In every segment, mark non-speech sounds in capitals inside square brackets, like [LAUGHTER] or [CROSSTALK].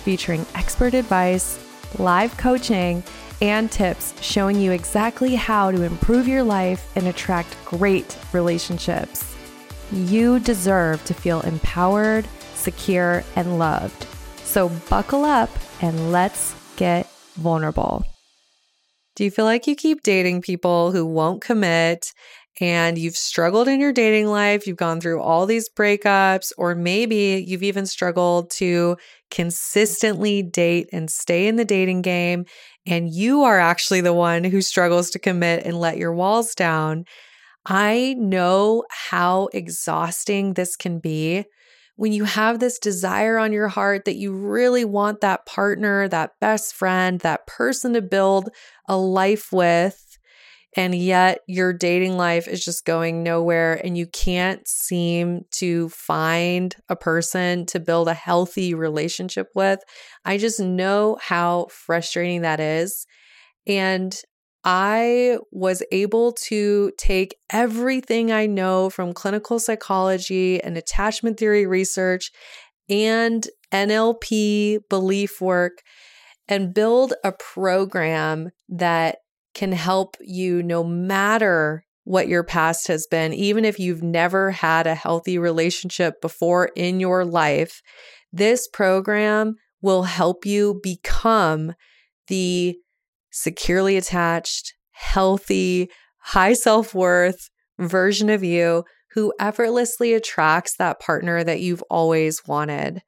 featuring expert advice, live coaching, and tips showing you exactly how to improve your life and attract great relationships. You deserve to feel empowered, secure, and loved. So buckle up and let's get vulnerable. Do you feel like you keep dating people who won't commit and you've struggled in your dating life? You've gone through all these breakups, or maybe you've even struggled to consistently date and stay in the dating game, and you are actually the one who struggles to commit and let your walls down. I know how exhausting this can be when you have this desire on your heart that you really want that partner, that best friend, that person to build a life with and yet your dating life is just going nowhere and you can't seem to find a person to build a healthy relationship with. I just know how frustrating that is. And I was able to take everything I know from clinical psychology and attachment theory research and NLP belief work and build a program that can help you no matter what your past has been, even if you've never had a healthy relationship before in your life. This program will help you become the securely attached, healthy, high self worth version of you who effortlessly attracts that partner that you've always wanted.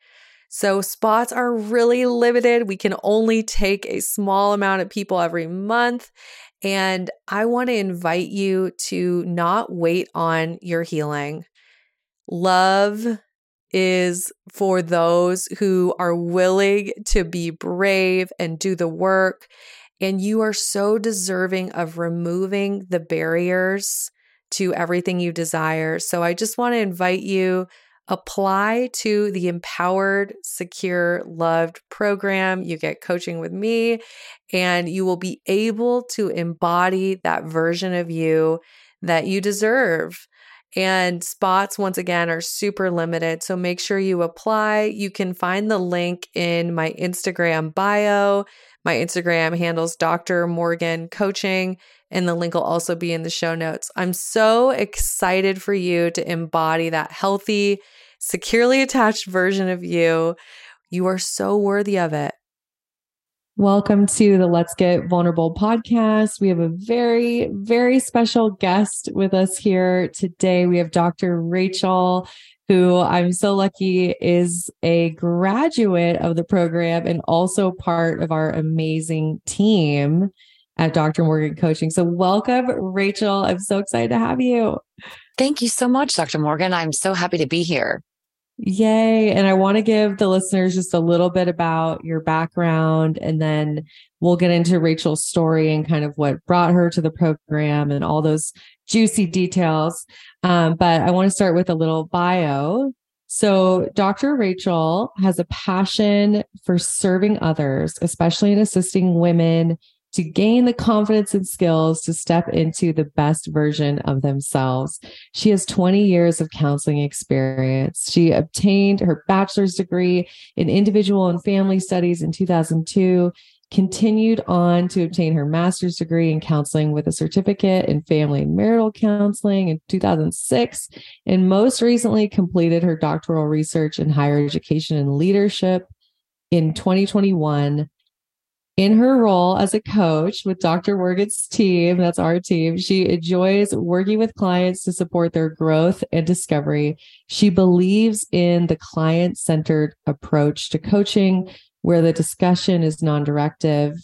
So spots are really limited. We can only take a small amount of people every month. And I want to invite you to not wait on your healing. Love is for those who are willing to be brave and do the work. And you are so deserving of removing the barriers to everything you desire. So I just want to invite you apply to the Empowered, Secure, Loved program. You get coaching with me, and you will be able to embody that version of you that you deserve. And spots, once again, are super limited. So make sure you apply. You can find the link in my Instagram bio. My Instagram handles Dr. Morgan Coaching, and the link will also be in the show notes. I'm so excited for you to embody that healthy, securely attached version of you. You are so worthy of it. Welcome to the Let's Get Vulnerable podcast. We have a very, very special guest with us here today. We have Dr. Rachael, who I'm so lucky is a graduate of the program and also part of our amazing team at Dr. Morgan Coaching. So, welcome, Rachael. I'm so excited to have you. Thank you so much, Dr. Morgan. I'm so happy to be here. Yay. And I want to give the listeners just a little bit about your background, and then we'll get into Rachael's story and kind of what brought her to the program and all those juicy details. Um, but I want to start with a little bio. So, Dr. Rachael has a passion for serving others, especially in assisting women to gain the confidence and skills to step into the best version of themselves. She has 20 years of counseling experience. She obtained her bachelor's degree in individual and family studies in 2002 continued on to obtain her master's degree in counseling with a certificate in family and marital counseling in 2006 and most recently completed her doctoral research in higher education and leadership in 2021 in her role as a coach with Dr. Morgan's team, that's our team, she enjoys working with clients to support their growth and discovery. She believes in the client centered approach to coaching, where the discussion is non directive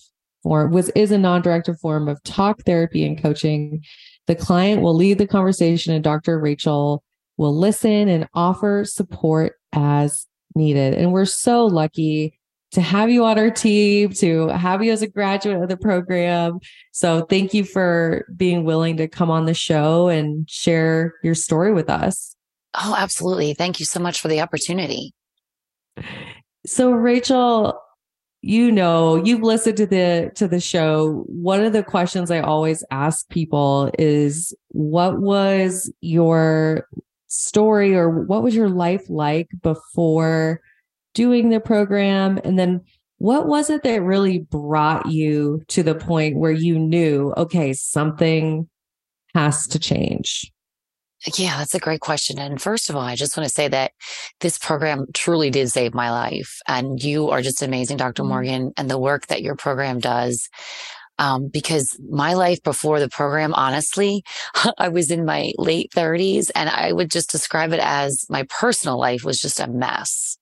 or was is a non directive form of talk therapy and coaching. The client will lead the conversation, and Dr. Rachael will listen and offer support as needed. And we're so lucky to have you on our team, to have you as a graduate of the program. So thank you for being willing to come on the show and share your story with us. Oh, absolutely. Thank you so much for the opportunity. So Rachael, you know, you've listened to the to the show. One of the questions I always ask people is what was your story or what was your life like before doing the program and then what was it that really brought you to the point where you knew okay, something has to change? Yeah, that's a great question. And first of all, I just want to say that this program truly did save my life. And you are just amazing, doctor mm-hmm. Morgan, and the work that your program does. Um, because my life before the program, honestly, [LAUGHS] I was in my late 30s and I would just describe it as my personal life was just a mess.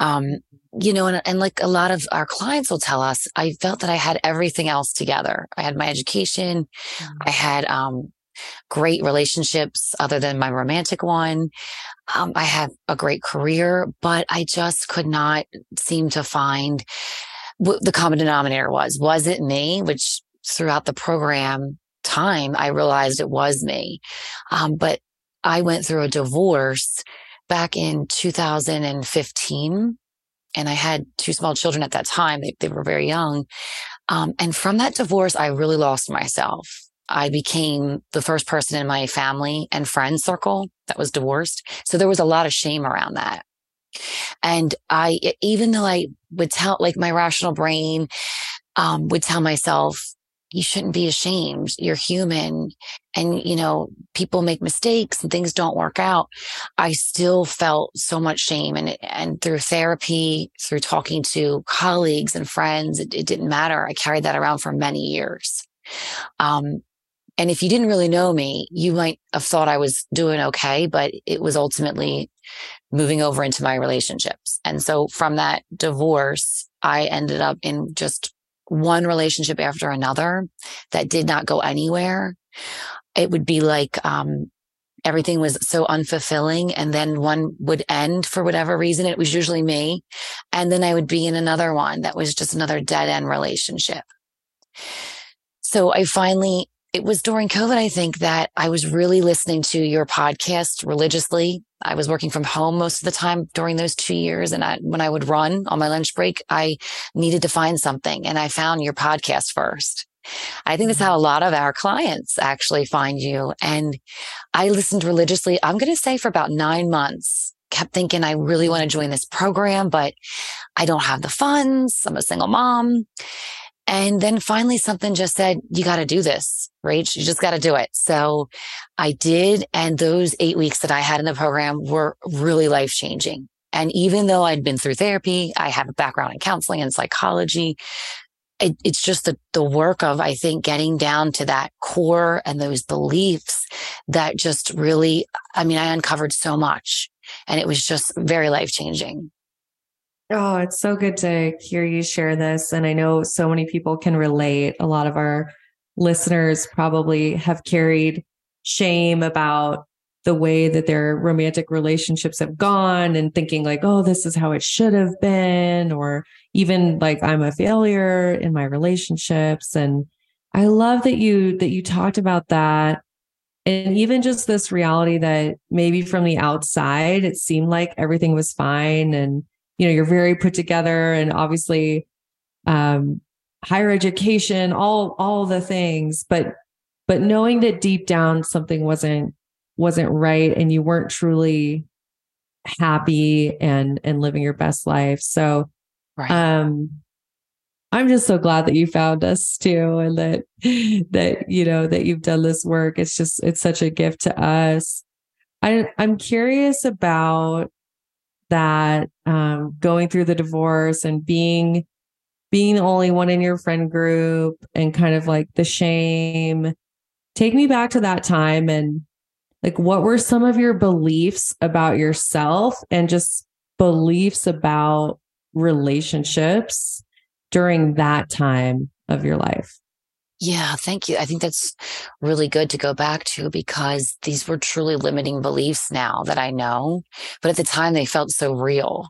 Um, you know, and, and like a lot of our clients will tell us, I felt that I had everything else together. I had my education. Mm-hmm. I had, um, great relationships other than my romantic one. Um, I have a great career, but I just could not seem to find what the common denominator was. Was it me? Which throughout the program time, I realized it was me. Um, but I went through a divorce back in 2015 and I had two small children at that time. They, they were very young. Um, and from that divorce, I really lost myself. I became the first person in my family and friend circle that was divorced. So there was a lot of shame around that. And I, even though I would tell, like my rational brain, um, would tell myself, you shouldn't be ashamed. You're human. And, you know, people make mistakes and things don't work out. I still felt so much shame. And, and through therapy, through talking to colleagues and friends, it, it didn't matter. I carried that around for many years. Um, and if you didn't really know me, you might have thought I was doing okay, but it was ultimately moving over into my relationships. And so from that divorce, I ended up in just one relationship after another that did not go anywhere. It would be like, um, everything was so unfulfilling. And then one would end for whatever reason. It was usually me. And then I would be in another one that was just another dead end relationship. So I finally it was during COVID, I think, that I was really listening to your podcast religiously. I was working from home most of the time during those two years. And I, when I would run on my lunch break, I needed to find something and I found your podcast first. I think that's mm-hmm. how a lot of our clients actually find you. And I listened religiously. I'm going to say for about nine months, kept thinking I really want to join this program, but I don't have the funds. I'm a single mom. And then finally something just said, you got to do this, Rach. You just got to do it. So I did. And those eight weeks that I had in the program were really life changing. And even though I'd been through therapy, I have a background in counseling and psychology. It, it's just the, the work of, I think, getting down to that core and those beliefs that just really, I mean, I uncovered so much and it was just very life changing. Oh, it's so good to hear you share this. And I know so many people can relate. A lot of our listeners probably have carried shame about the way that their romantic relationships have gone and thinking like, oh, this is how it should have been, or even like I'm a failure in my relationships. And I love that you that you talked about that. And even just this reality that maybe from the outside, it seemed like everything was fine and you know you're very put together and obviously um higher education all all the things but but knowing that deep down something wasn't wasn't right and you weren't truly happy and and living your best life. So right. um i'm just so glad that you found us too and that that you know that you've done this work. It's just it's such a gift to us. I i'm curious about that um, going through the divorce and being being the only one in your friend group and kind of like the shame. Take me back to that time and like what were some of your beliefs about yourself and just beliefs about relationships during that time of your life yeah, thank you. I think that's really good to go back to because these were truly limiting beliefs now that I know, but at the time they felt so real.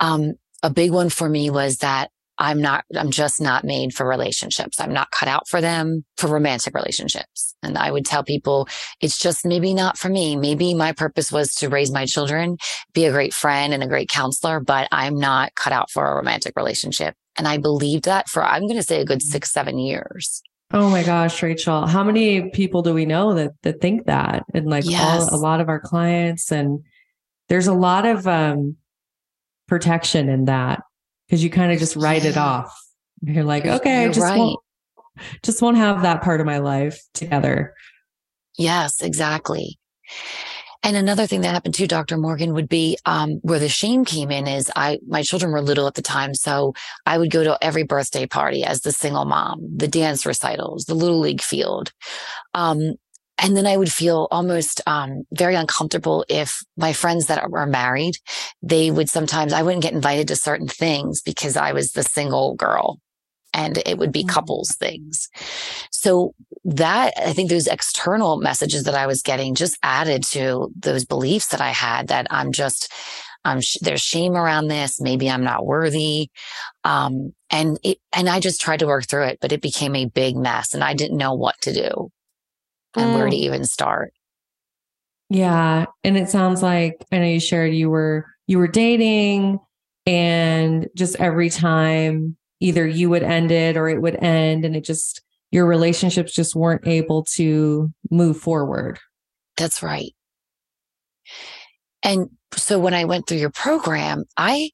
Um, a big one for me was that I'm not, I'm just not made for relationships. I'm not cut out for them for romantic relationships. And I would tell people it's just maybe not for me. Maybe my purpose was to raise my children, be a great friend and a great counselor, but I'm not cut out for a romantic relationship. And I believed that for, I'm going to say a good six, seven years. Oh my gosh, Rachael, how many people do we know that, that think that? And like yes. all, a lot of our clients and there's a lot of, um, protection in that because you kind of just write it off. You're like, okay, You're just right. won't, just won't have that part of my life together. Yes, exactly. And another thing that happened to Dr. Morgan would be um, where the shame came in is I my children were little at the time, so I would go to every birthday party as the single mom, the dance recitals, the little league field, um, and then I would feel almost um, very uncomfortable if my friends that were married, they would sometimes, I wouldn't get invited to certain things because I was the single girl and it would be mm-hmm. couples things. So that I think those external messages that I was getting just added to those beliefs that I had that I'm just, um, sh- there's shame around this. Maybe I'm not worthy. Um, and it, and I just tried to work through it, but it became a big mess and I didn't know what to do and mm. where to mm. even start. Yeah. And it sounds like I know you shared you were you were dating and just every time either you would end it or it would end and it just your relationships just weren't able to move forward. That's right. And so when I went through your program, I,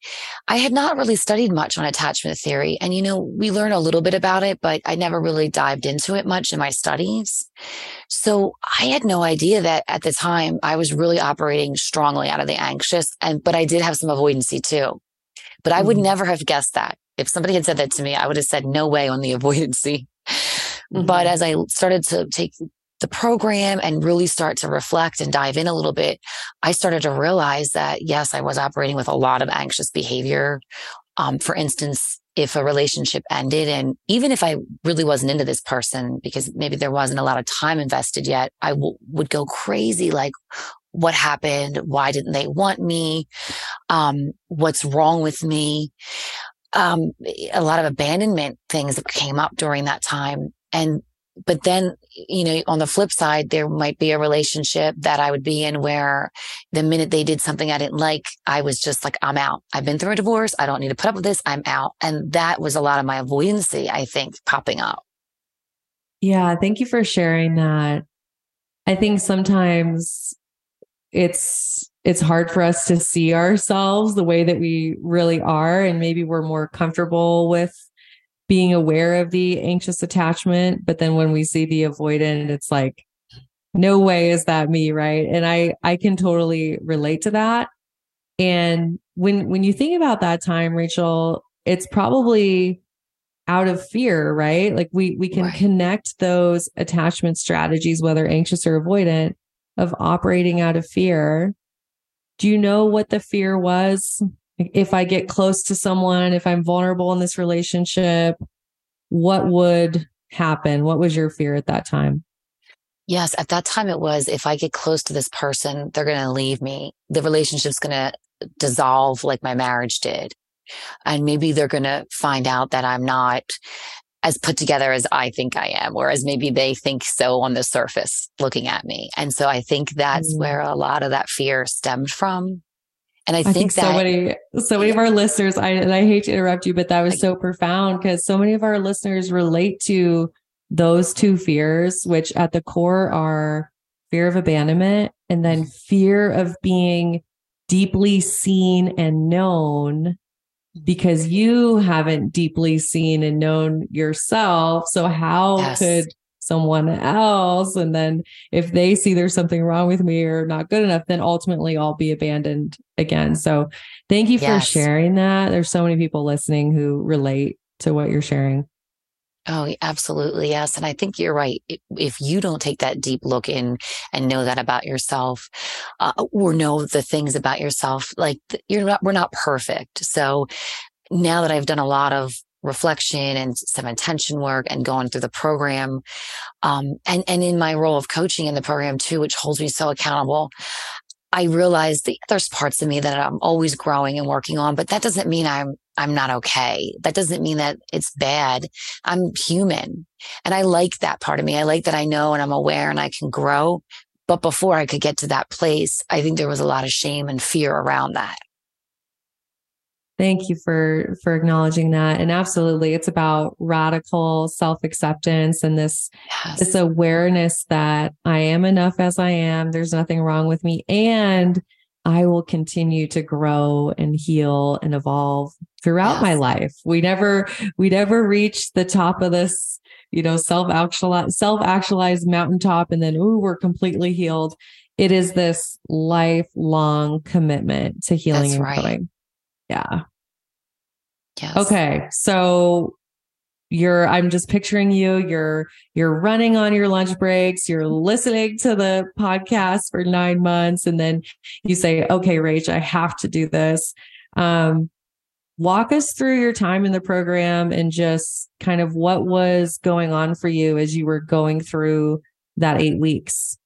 I had not really studied much on attachment theory. And, you know, we learn a little bit about it, but I never really dived into it much in my studies. So I had no idea that at the time I was really operating strongly out of the anxious and, but I did have some avoidancy too. But I would mm-hmm. never have guessed that. If somebody had said that to me, I would have said no way on the [LAUGHS] avoidancy. Mm-hmm. But as I started to take the program and really start to reflect and dive in a little bit, I started to realize that yes, I was operating with a lot of anxious behavior. Um, for instance, if a relationship ended and even if I really wasn't into this person because maybe there wasn't a lot of time invested yet, I w- would go crazy. Like, what happened? Why didn't they want me? Um, what's wrong with me? Um, a lot of abandonment things that came up during that time. And but then, you know, on the flip side, there might be a relationship that I would be in where the minute they did something I didn't like, I was just like, I'm out. I've been through a divorce. I don't need to put up with this. I'm out. And that was a lot of my avoidancy, I think, popping up. Yeah. Thank you for sharing that. I think sometimes it's, it's hard for us to see ourselves the way that we really are. And maybe we're more comfortable with being aware of the anxious attachment. But then when we see the avoidant it's like no way is that me right? And i i can totally relate to that. And when when you think about that time rachael it's probably out of fear right? Like we we can right. connect those attachment strategies whether anxious or avoidant of operating out of fear do you know what the fear was if I get close to someone, if I'm vulnerable in this relationship, what would happen? What was your fear at that time? Yes, at that time it was if I get close to this person, they're going to leave me. The relationship's going to dissolve like my marriage did. And maybe they're going to find out that I'm not as put together as I think I am, whereas maybe they think so on the surface looking at me. And so I think that's mm. where a lot of that fear stemmed from. And I, I think, think, that so many, so many of our listeners, I, and I hate to interrupt you, but that was so profound because so many of our listeners relate to those two fears, which at the core are fear of abandonment and then fear of being deeply seen and known because you haven't deeply seen and known yourself. So how yes. could someone else. And then if they see there's something wrong with me or not good enough, then ultimately I'll be abandoned again. So thank you yes. for sharing that. There's so many people listening who relate to what you're sharing. Oh, absolutely. Yes. And I think you're right. If you don't take that deep look in and know that about yourself, uh, or know the things about yourself, like you're not, we're not perfect. So now that I've done a lot of reflection and some intention work and going through the program. Um, and, and in my role of coaching in the program too, which holds me so accountable, I realize that there's parts of me that I'm always growing and working on, but that doesn't mean I'm, I'm not okay. That doesn't mean that it's bad. I'm human and I like that part of me. I like that I know and I'm aware and I can grow. But before I could get to that place, I think there was a lot of shame and fear around that. Thank you for for acknowledging that. And absolutely, it's about radical self-acceptance and this yes. this awareness that I am enough as I am. There's nothing wrong with me and I will continue to grow and heal and evolve throughout yes. my life. We never we never reach the top of this, you know, self-actualized self-actualized mountaintop and then ooh, we're completely healed. It is this lifelong commitment to healing That's and right. growing. Yeah. Yes. Okay. So you're I'm just picturing you, you're you're running on your lunch breaks, you're listening to the podcast for 9 months and then you say, "Okay, Rach, I have to do this." Um walk us through your time in the program and just kind of what was going on for you as you were going through that 8 weeks.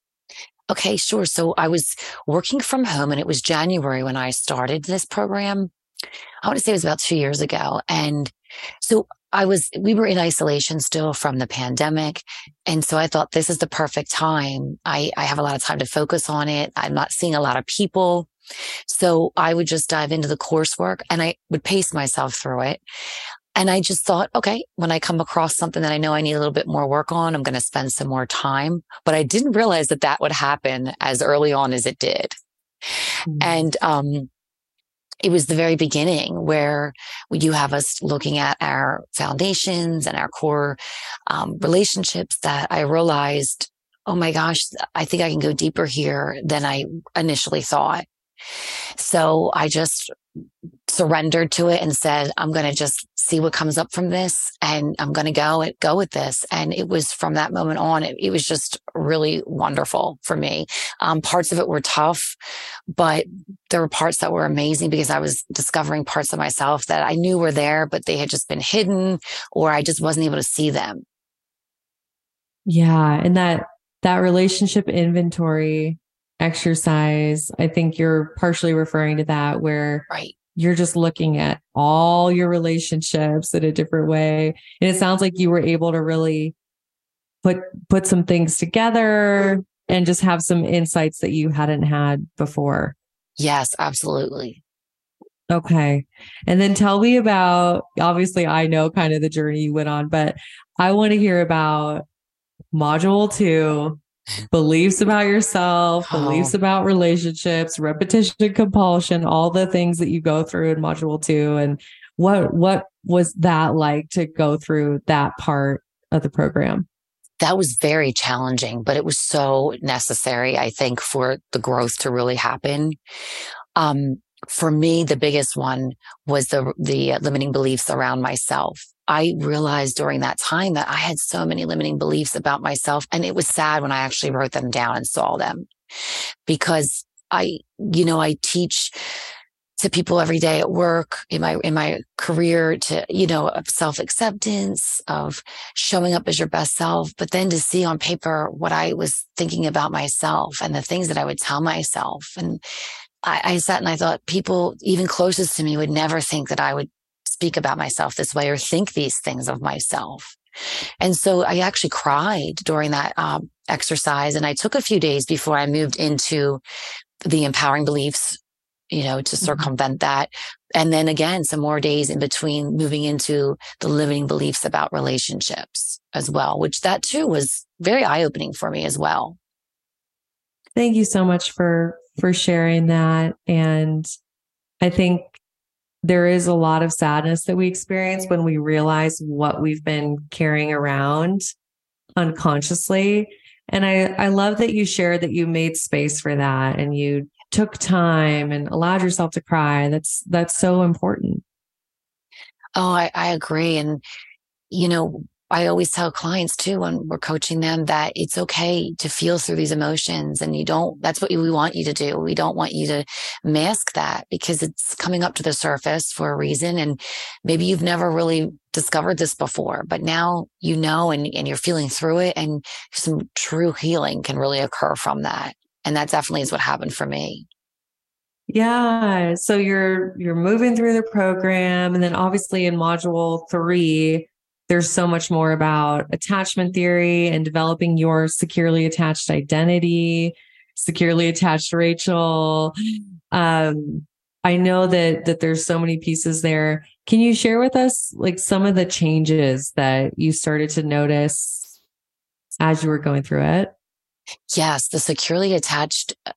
Okay, sure. So I was working from home and it was January when I started this program. I want to say it was about two years ago. And so I was, we were in isolation still from the pandemic. And so I thought this is the perfect time. I, I have a lot of time to focus on it. I'm not seeing a lot of people. So I would just dive into the coursework and I would pace myself through it. And I just thought, okay, when I come across something that I know I need a little bit more work on, I'm going to spend some more time. But I didn't realize that that would happen as early on as it did. Mm-hmm. And, um, it was the very beginning where you have us looking at our foundations and our core um, relationships that I realized, oh my gosh, I think I can go deeper here than I initially thought. So I just surrendered to it and said, I'm going to just see what comes up from this and I'm going to go and go with this. And it was from that moment on, it, it was just really wonderful for me. Um, parts of it were tough, but there were parts that were amazing because I was discovering parts of myself that I knew were there, but they had just been hidden or I just wasn't able to see them. Yeah. And that, that relationship inventory exercise. I think you're partially referring to that where right. you're just looking at all your relationships in a different way. And it sounds like you were able to really put put some things together and just have some insights that you hadn't had before. Yes, absolutely. Okay. And then tell me about obviously I know kind of the journey you went on, but I want to hear about module 2 beliefs about yourself, oh. beliefs about relationships, repetition compulsion, all the things that you go through in module 2 and what what was that like to go through that part of the program? That was very challenging, but it was so necessary, I think, for the growth to really happen. Um, for me, the biggest one was the, the limiting beliefs around myself. I realized during that time that I had so many limiting beliefs about myself. And it was sad when I actually wrote them down and saw them because I, you know, I teach to people every day at work in my in my career to you know of self-acceptance of showing up as your best self but then to see on paper what i was thinking about myself and the things that i would tell myself and I, I sat and i thought people even closest to me would never think that i would speak about myself this way or think these things of myself. And so I actually cried during that um, exercise. And I took a few days before I moved into the empowering beliefs, you know, to mm-hmm. circumvent that. And then again, some more days in between moving into the limiting beliefs about relationships as well, which that too was very eye opening for me as well. Thank you so much for, for sharing that. And I think there is a lot of sadness that we experience when we realize what we've been carrying around unconsciously. And I, I love that you shared that you made space for that and you took time and allowed yourself to cry. That's that's so important. Oh, I, I agree. And you know, I always tell clients too when we're coaching them that it's okay to feel through these emotions and you don't, that's what we want you to do. We don't want you to mask that because it's coming up to the surface for a reason. And maybe you've never really discovered this before, but now you know and, and you're feeling through it and some true healing can really occur from that. And that definitely is what happened for me. Yeah. So you're you're moving through the program and then obviously in module 3 there's so much more about attachment theory and developing your securely attached identity, securely attached Rachael. Um I know that that there's so many pieces there. Can you share with us like some of the changes that you started to notice as you were going through it? Yes, the securely attached uh,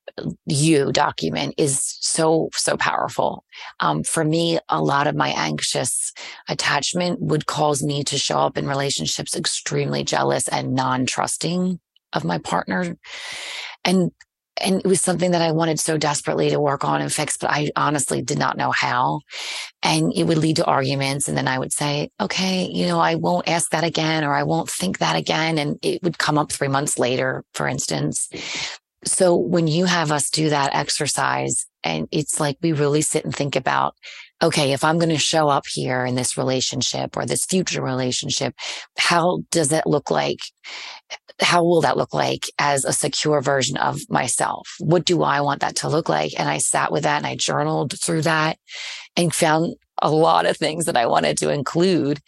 you document is so, so powerful. Um, for me, a lot of my anxious attachment would cause me to show up in relationships extremely jealous and non trusting of my partner. And and it was something that I wanted so desperately to work on and fix, but I honestly did not know how. And it would lead to arguments. And then I would say, okay, you know, I won't ask that again, or I won't think that again. And it would come up three months later, for instance. So when you have us do that exercise and it's like we really sit and think about, okay, if I'm going to show up here in this relationship or this future relationship, how does that look like? How will that look like as a secure version of myself? What do I want that to look like? And I sat with that and I journaled through that and found a lot of things that I wanted to include.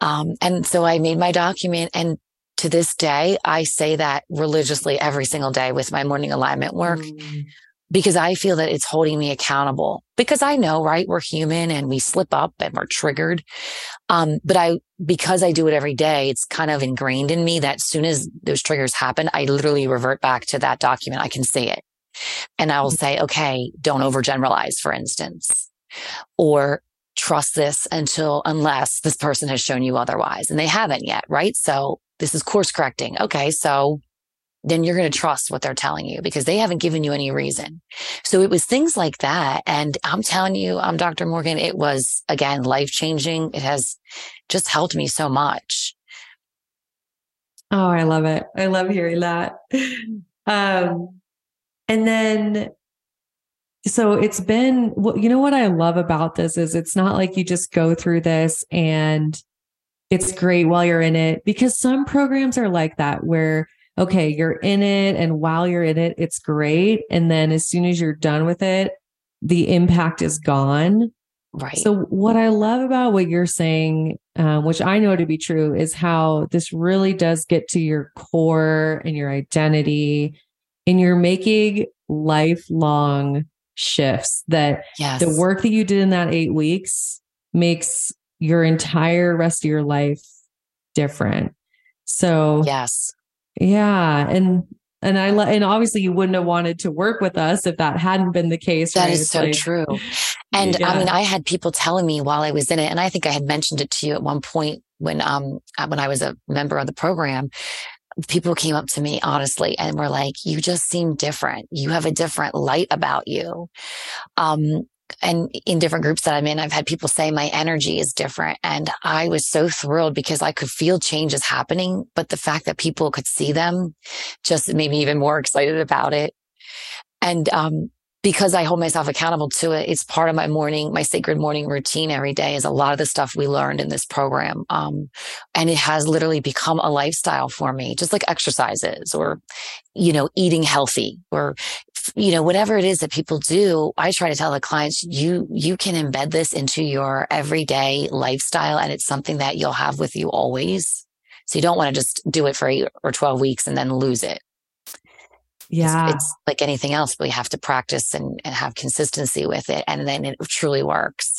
Um, and so I made my document and to this day, I say that religiously every single day with my morning alignment work. Mm because I feel that it's holding me accountable because I know, right? We're human and we slip up and we're triggered. Um, but I, because I do it every day, it's kind of ingrained in me that as soon as those triggers happen, I literally revert back to that document. I can see it and I will say, okay, don't overgeneralize, for instance, or trust this until, unless this person has shown you otherwise and they haven't yet. Right. So this is course correcting. Okay. So then you're going to trust what they're telling you because they haven't given you any reason. So it was things like that. And I'm telling you, I'm Dr. Morgan. It was again, life changing. It has just helped me so much. Oh, I love it. I love hearing that. Um, and then, so it's been, you know what I love about this is it's not like you just go through this and it's great while you're in it because some programs are like that where okay, you're in it. And while you're in it, it's great. And then as soon as you're done with it, the impact is gone. Right. So, what I love about what you're saying, um, which I know to be true, is how this really does get to your core and your identity, and you're making lifelong shifts that yes. the work that you did in that eight weeks makes your entire rest of your life different. So, yes. Yeah. And and I and obviously you wouldn't have wanted to work with us if that hadn't been the case. That right? is so like, true. And yeah. I mean, I had people telling me while I was in it, and I think I had mentioned it to you at one point when um uh, when I was a member of the program. People came up to me honestly and were like, "You just seem different. You have a different light about you." Um, and in different groups that I'm in, I've had people say my energy is different. And I was so thrilled because I could feel changes happening. But the fact that people could see them just made me even more excited about it. And, um, because I hold myself accountable to it, it's part of my morning, my sacred morning routine every day is a lot of the stuff we learned in this program. Um, and it has literally become a lifestyle for me, just like exercises or, you know, eating healthy or you know, whatever it is that people do, I try to tell the clients, you, you can embed this into your everyday lifestyle and it's something that you'll have with you always. So you don't want to just do it for eight or 12 weeks and then lose it. Yeah. It's, it's like anything else, we have to practice and, and have consistency with it. And then it truly works.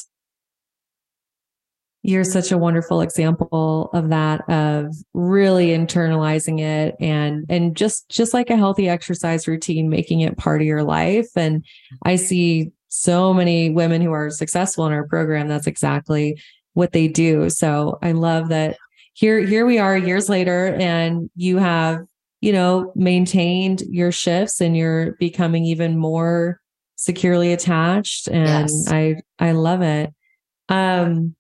You're such a wonderful example of that, of really internalizing it and, and just, just like a healthy exercise routine, making it part of your life. And I see so many women who are successful in our program. That's exactly what they do. So I love that here, here we are years later and you have, you know, maintained your shifts and you're becoming even more securely attached. And yes. I, I love it. Um,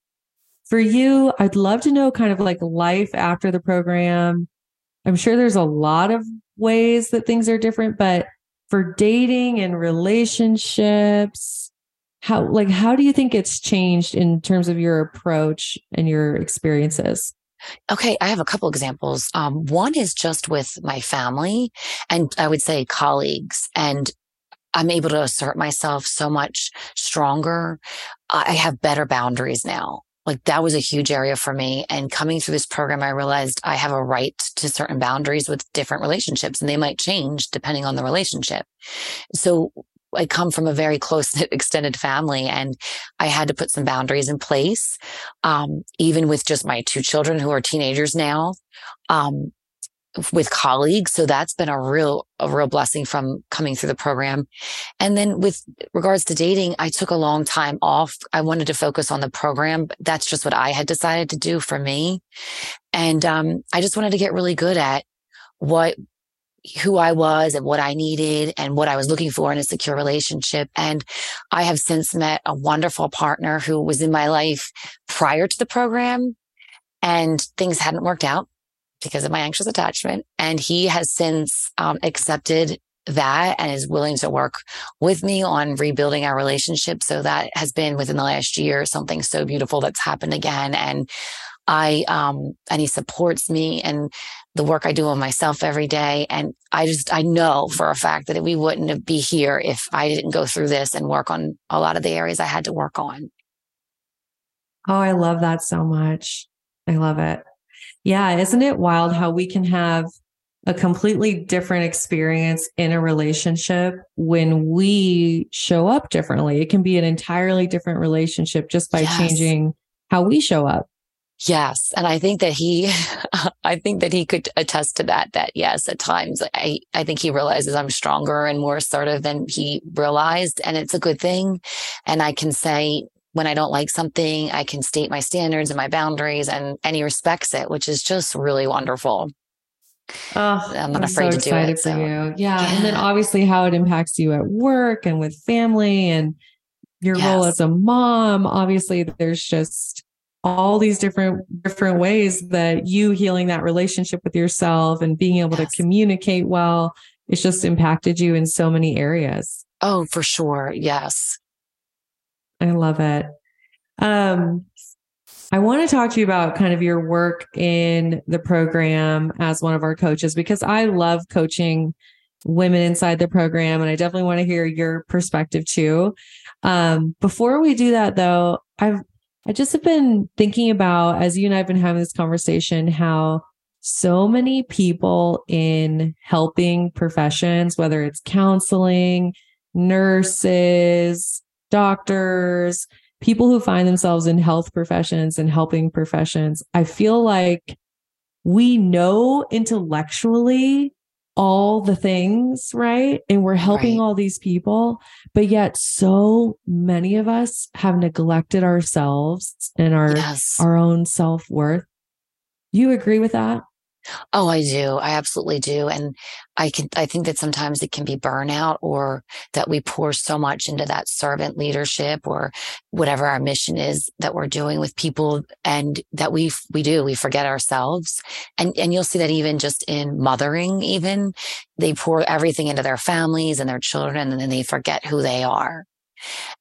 for you, I'd love to know kind of like life after the program. I'm sure there's a lot of ways that things are different, but for dating and relationships, how like how do you think it's changed in terms of your approach and your experiences? Okay, I have a couple examples. Um, one is just with my family and I would say colleagues and I'm able to assert myself so much stronger. I have better boundaries now. Like that was a huge area for me. And coming through this program, I realized I have a right to certain boundaries with different relationships and they might change depending on the relationship. So I come from a very [LAUGHS] close knit extended family and I had to put some boundaries in place. Um, even with just my two children who are teenagers now. Um, with colleagues. So that's been a real, a real blessing from coming through the program. And then with regards to dating, I took a long time off. I wanted to focus on the program. That's just what I had decided to do for me. And, um, I just wanted to get really good at what who I was and what I needed and what I was looking for in a secure relationship. And I have since met a wonderful partner who was in my life prior to the program and things hadn't worked out because of my anxious attachment. And he has since um, accepted that and is willing to work with me on rebuilding our relationship. So that has been within the last year, something so beautiful that's happened again. And I, um, and he supports me and the work I do on myself every day. And I just, I know for a fact that we wouldn't be here if I didn't go through this and work on a lot of the areas I had to work on. Oh, I love that so much. I love it. Yeah. Isn't it wild how we can have a completely different experience in a relationship when we show up differently? It can be an entirely different relationship just by yes. changing how we show up. Yes. And I think that he, [LAUGHS] I think that he could attest to that, that yes, at times I, I think he realizes I'm stronger and more assertive than he realized. And it's a good thing. And I can say, when I don't like something, I can state my standards and my boundaries and, and he respects it, which is just really wonderful. Oh, I'm not I'm afraid so to do it. So. you. Yeah. yeah. And then obviously how it impacts you at work and with family and your yes. role as a mom. Obviously, there's just all these different different ways that you healing that relationship with yourself and being able yes. to communicate well it's just impacted you in so many areas oh for sure yes i love it. Um i want to talk to you about kind of your work in the program as one of our coaches because i love coaching women inside the program and i definitely want to hear your perspective too. Um, before we do that though i've I just have been thinking about, as you and I have been having this conversation, how so many people in helping professions, whether it's counseling, nurses, doctors, people who find themselves in health professions and helping professions, I feel like we know intellectually all the things, right? And we're helping right. all these people, but yet so many of us have neglected ourselves and our yes. our own self-worth. You agree with that? Oh, I do. I absolutely do. And I can, I think that sometimes it can be burnout or that we pour so much into that servant leadership or whatever our mission is that we're doing with people and that we, we do, we forget ourselves. And, and you'll see that even just in mothering, even they pour everything into their families and their children and then they forget who they are.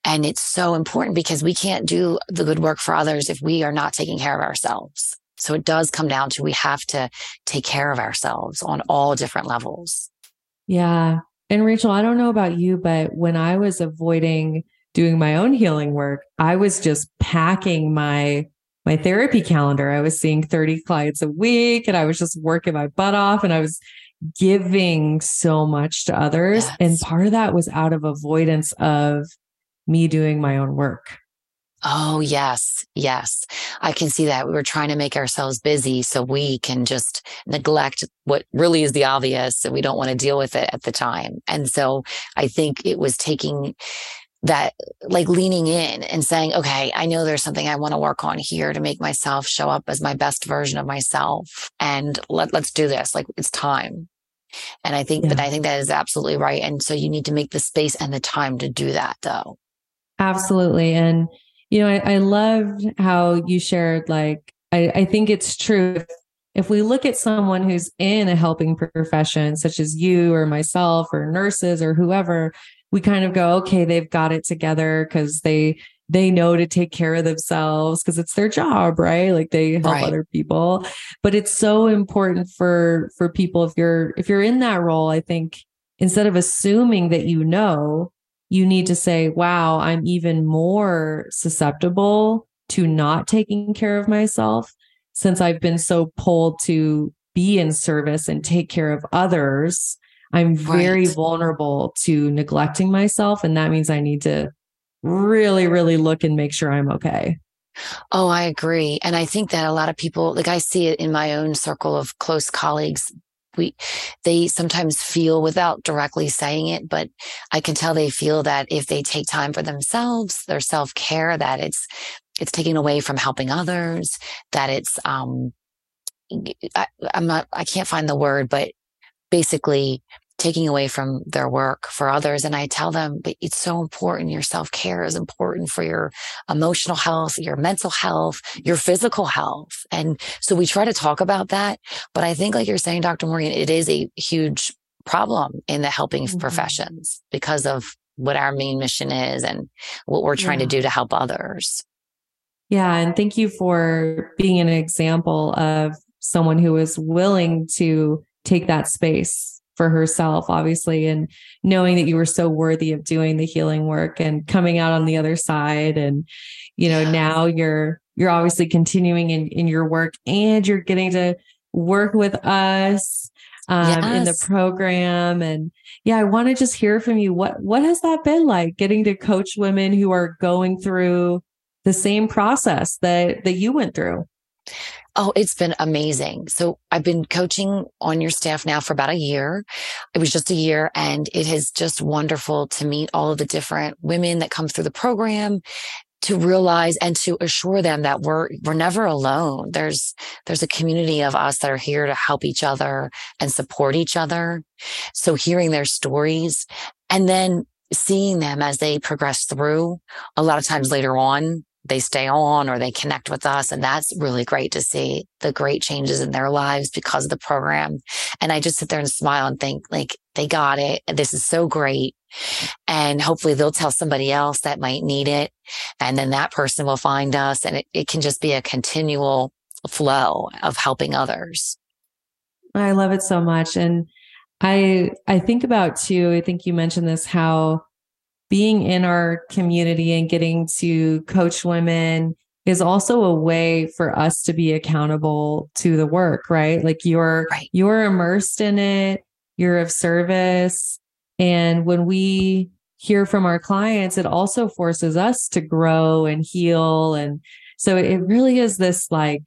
And it's so important because we can't do the good work for others if we are not taking care of ourselves. So it does come down to we have to take care of ourselves on all different levels. Yeah. And Rachael, I don't know about you, but when I was avoiding doing my own healing work, I was just packing my my therapy calendar. I was seeing 30 clients a week and I was just working my butt off and I was giving so much to others. Yes. And part of that was out of avoidance of me doing my own work. Oh, yes. Yes. I can see that. We were trying to make ourselves busy so we can just neglect what really is the obvious and we don't want to deal with it at the time. And so I think it was taking that like leaning in and saying, okay, I know there's something I want to work on here to make myself show up as my best version of myself. And let, let's do this. Like it's time. And I think, yeah. but I think that is absolutely right. And so you need to make the space and the time to do that though. Absolutely. And you know, I, I loved how you shared, like, I, I think it's true. If we look at someone who's in a helping profession, such as you or myself or nurses or whoever, we kind of go, okay, they've got it together because they they know to take care of themselves because it's their job, right? Like they help right. other people. But it's so important for for people if you're if you're in that role, I think instead of assuming that you know, you need to say, wow, I'm even more susceptible to not taking care of myself since I've been so pulled to be in service and take care of others. I'm very right. vulnerable to neglecting myself. And that means I need to really, really look and make sure I'm okay. Oh, I agree. And I think that a lot of people, like I see it in my own circle of close colleagues, we, they sometimes feel without directly saying it, but I can tell they feel that if they take time for themselves, their self care, that it's, it's taking away from helping others, that it's, um, I, I'm not, I can't find the word, but basically taking away from their work for others. And I tell them, but it's so important. Your self care is important for your emotional health, your mental health, your physical health. And so we try to talk about that. But I think, like you're saying, Dr. Morgan, it is a huge problem in the helping mm-hmm. professions because of what our main mission is and what we're trying yeah. to do to help others. Yeah. And thank you for being an example of someone who is willing to take that space for herself, obviously, and knowing that you were so worthy of doing the healing work and coming out on the other side. And, you know, now you're, you're obviously continuing in, in your work and you're getting to work with us um, yes. in the program. And yeah, I want to just hear from you. What, what has that been like getting to coach women who are going through the same process that, that you went through? Oh, it's been amazing. So I've been coaching on your staff now for about a year. It was just a year and it is just wonderful to meet all of the different women that come through the program to realize and to assure them that we're we're never alone. There's there's a community of us that are here to help each other and support each other. So hearing their stories and then seeing them as they progress through a lot of times later on they stay on or they connect with us. And that's really great to see the great changes in their lives because of the program. And I just sit there and smile and think like they got it. This is so great. And hopefully they'll tell somebody else that might need it. And then that person will find us and it, it can just be a continual flow of helping others. I love it so much. And I, I think about too, I think you mentioned this, how being in our community and getting to coach women is also a way for us to be accountable to the work, right? Like you're right. you're immersed in it, you're of service, and when we hear from our clients, it also forces us to grow and heal and so it really is this like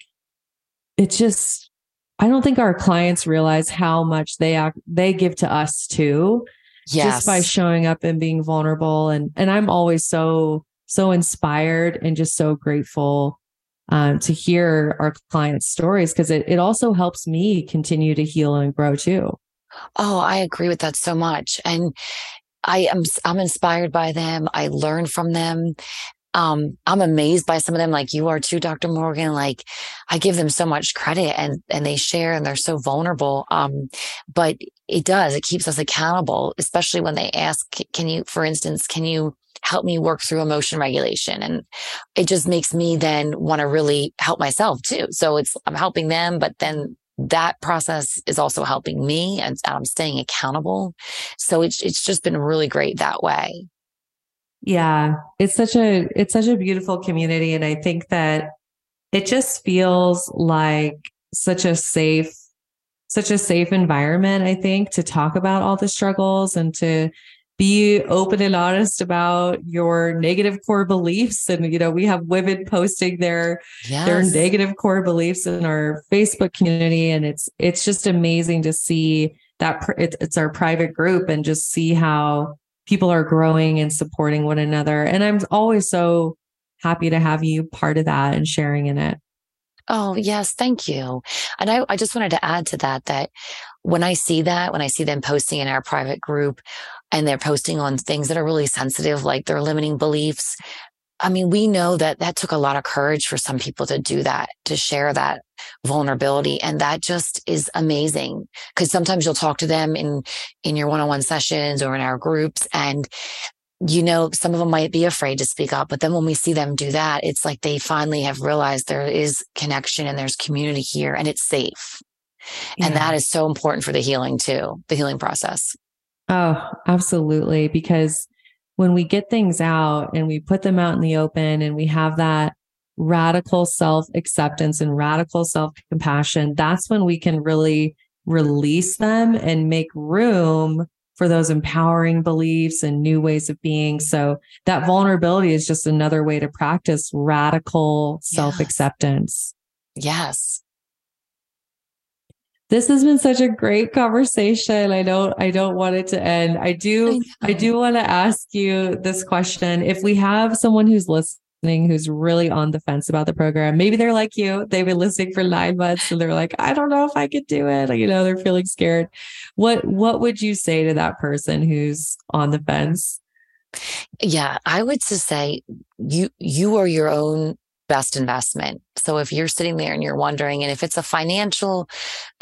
it just I don't think our clients realize how much they act, they give to us too yes. just by showing up and being vulnerable. And, and I'm always so, so inspired and just so grateful um, to hear our clients' stories because it, it also helps me continue to heal and grow too. Oh, I agree with that so much. And I am, I'm inspired by them. I learn from them um, I'm amazed by some of them, like you are too, Dr. Morgan. Like I give them so much credit and, and they share and they're so vulnerable. Um, but it does, it keeps us accountable, especially when they ask, can you, for instance, can you help me work through emotion regulation? And it just makes me then want to really help myself too. So it's, I'm helping them, but then that process is also helping me and I'm staying accountable. So it's, it's just been really great that way. Yeah, it's such a it's such a beautiful community and I think that it just feels like such a safe such a safe environment I think to talk about all the struggles and to be open and honest about your negative core beliefs and you know we have women posting their yes. their negative core beliefs in our facebook community and it's it's just amazing to see that it's, it's our private group and just see how people are growing and supporting one another. And I'm always so happy to have you part of that and sharing in it. Oh, yes. Thank you. And I, I just wanted to add to that, that when I see that, when I see them posting in our private group and they're posting on things that are really sensitive, like their limiting beliefs, I mean, we know that that took a lot of courage for some people to do that, to share that vulnerability. And that just is amazing because sometimes you'll talk to them in, in your one-on-one sessions or in our groups and you know, some of them might be afraid to speak up, but then when we see them do that, it's like they finally have realized there is connection and there's community here and it's safe. Yeah. And that is so important for the healing too, the healing process. Oh, absolutely. Because when we get things out and we put them out in the open and we have that radical self acceptance and radical self compassion, that's when we can really release them and make room for those empowering beliefs and new ways of being. So that vulnerability is just another way to practice radical self acceptance. Yes. This has been such a great conversation. I don't I don't want it to end. I do I, I do want to ask you this question. If we have someone who's listening who's really on the fence about the program, maybe they're like you, they've been listening for 9 months and they're like, I don't know if I could do it. You know, they're feeling scared. What what would you say to that person who's on the fence? Yeah, I would just say you you are your own best investment. So if you're sitting there and you're wondering, and if it's a financial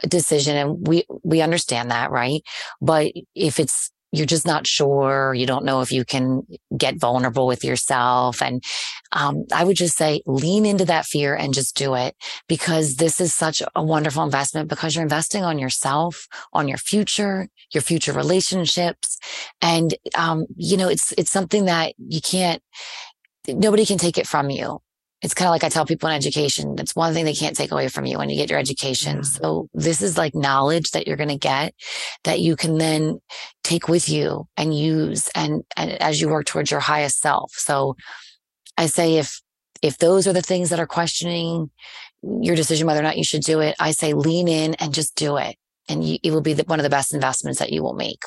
decision, and we, we understand that, right? But if it's, you're just not sure, you don't know if you can get vulnerable with yourself. And um, I would just say lean into that fear and just do it because this is such a wonderful investment because you're investing on yourself, on your future, your future relationships. And, um, you know, it's, it's something that you can't, nobody can take it from you it's kind of like I tell people in education, it's one thing they can't take away from you when you get your education. Yeah. So this is like knowledge that you're going to get that you can then take with you and use and, and as you work towards your highest self. So I say if, if those are the things that are questioning your decision whether or not you should do it, I say lean in and just do it. And you, it will be the, one of the best investments that you will make.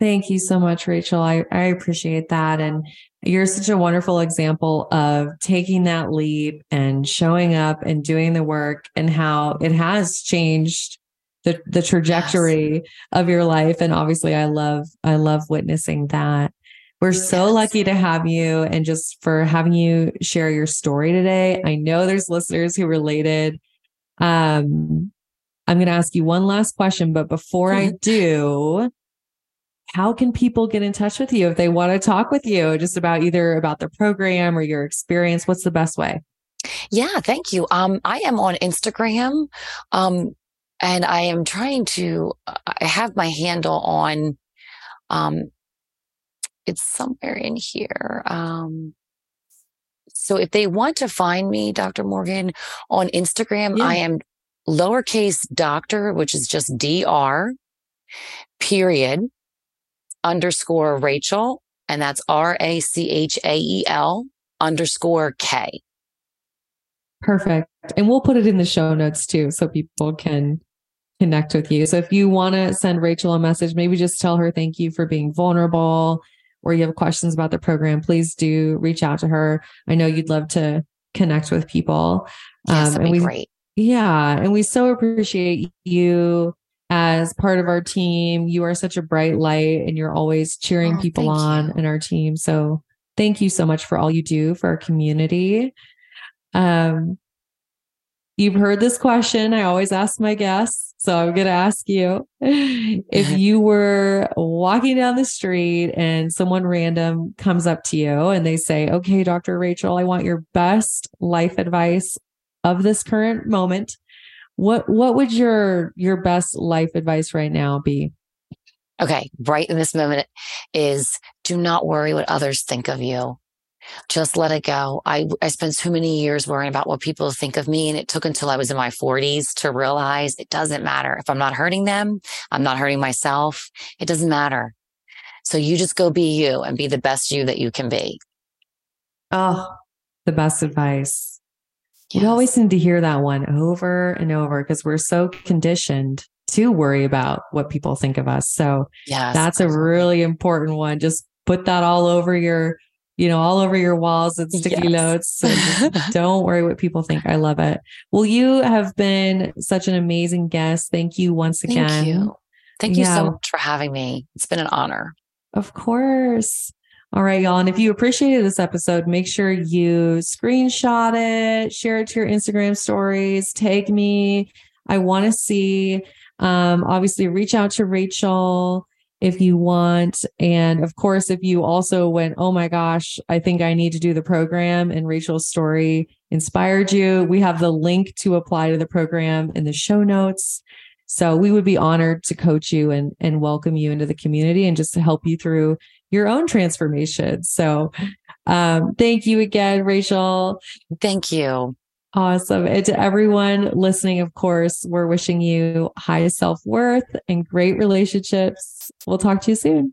Thank you so much, Rachael. I, I appreciate that. And you're such a wonderful example of taking that leap and showing up and doing the work and how it has changed the, the trajectory yes. of your life. And obviously I love, I love witnessing that. We're so yes. lucky to have you and just for having you share your story today. I know there's listeners who related. Um, I'm going to ask you one last question, but before I [LAUGHS] do, how can people get in touch with you if they want to talk with you just about either about the program or your experience? What's the best way? Yeah, thank you. Um, I am on Instagram. Um, and I am trying to, I have my handle on, um, it's somewhere in here. Um, so if they want to find me, Dr. Morgan, on Instagram, yeah. I am lowercase doctor, which is just DR, period, underscore Rachael, and that's R A C H A E L underscore K. Perfect. And we'll put it in the show notes too so people can connect with you. So if you want to send Rachael a message, maybe just tell her thank you for being vulnerable or you have questions about the program, please do reach out to her. I know you'd love to connect with people. Yes, um, that'd and be we, great. Yeah. And we so appreciate you as part of our team. You are such a bright light and you're always cheering oh, people on you. in our team. So thank you so much for all you do for our community. Um, you've heard this question. I always ask my guests. So I'm going to ask you [LAUGHS] if [LAUGHS] you were walking down the street and someone random comes up to you and they say, okay, Dr. Rachael, I want your best life advice of this current moment what what would your your best life advice right now be? Okay, right in this moment is do not worry what others think of you. Just let it go. I, I spent too many years worrying about what people think of me. And it took until I was in my 40s to realize it doesn't matter. If I'm not hurting them, I'm not hurting myself. It doesn't matter. So you just go be you and be the best you that you can be. Oh, the best advice. Yes. We always seem to hear that one over and over because we're so conditioned to worry about what people think of us. So yes, that's a really important one. Just put that all over your, you know, all over your walls and sticky yes. notes. [LAUGHS] don't worry what people think. I love it. Well, you have been such an amazing guest. Thank you once again. Thank you. Thank you yeah. so much for having me. It's been an honor. Of course. All right, y'all. And if you appreciated this episode, make sure you screenshot it, share it to your Instagram stories, tag me. I want to see. Um, obviously, reach out to Rachael if you want. And of course, if you also went, oh my gosh, I think I need to do the program and Rachael's story inspired you, we have the link to apply to the program in the show notes. So we would be honored to coach you and, and welcome you into the community and just to help you through your own transformation. So um, thank you again, Rachael. Thank you. Awesome. And to everyone listening, of course, we're wishing you high self worth and great relationships. We'll talk to you soon.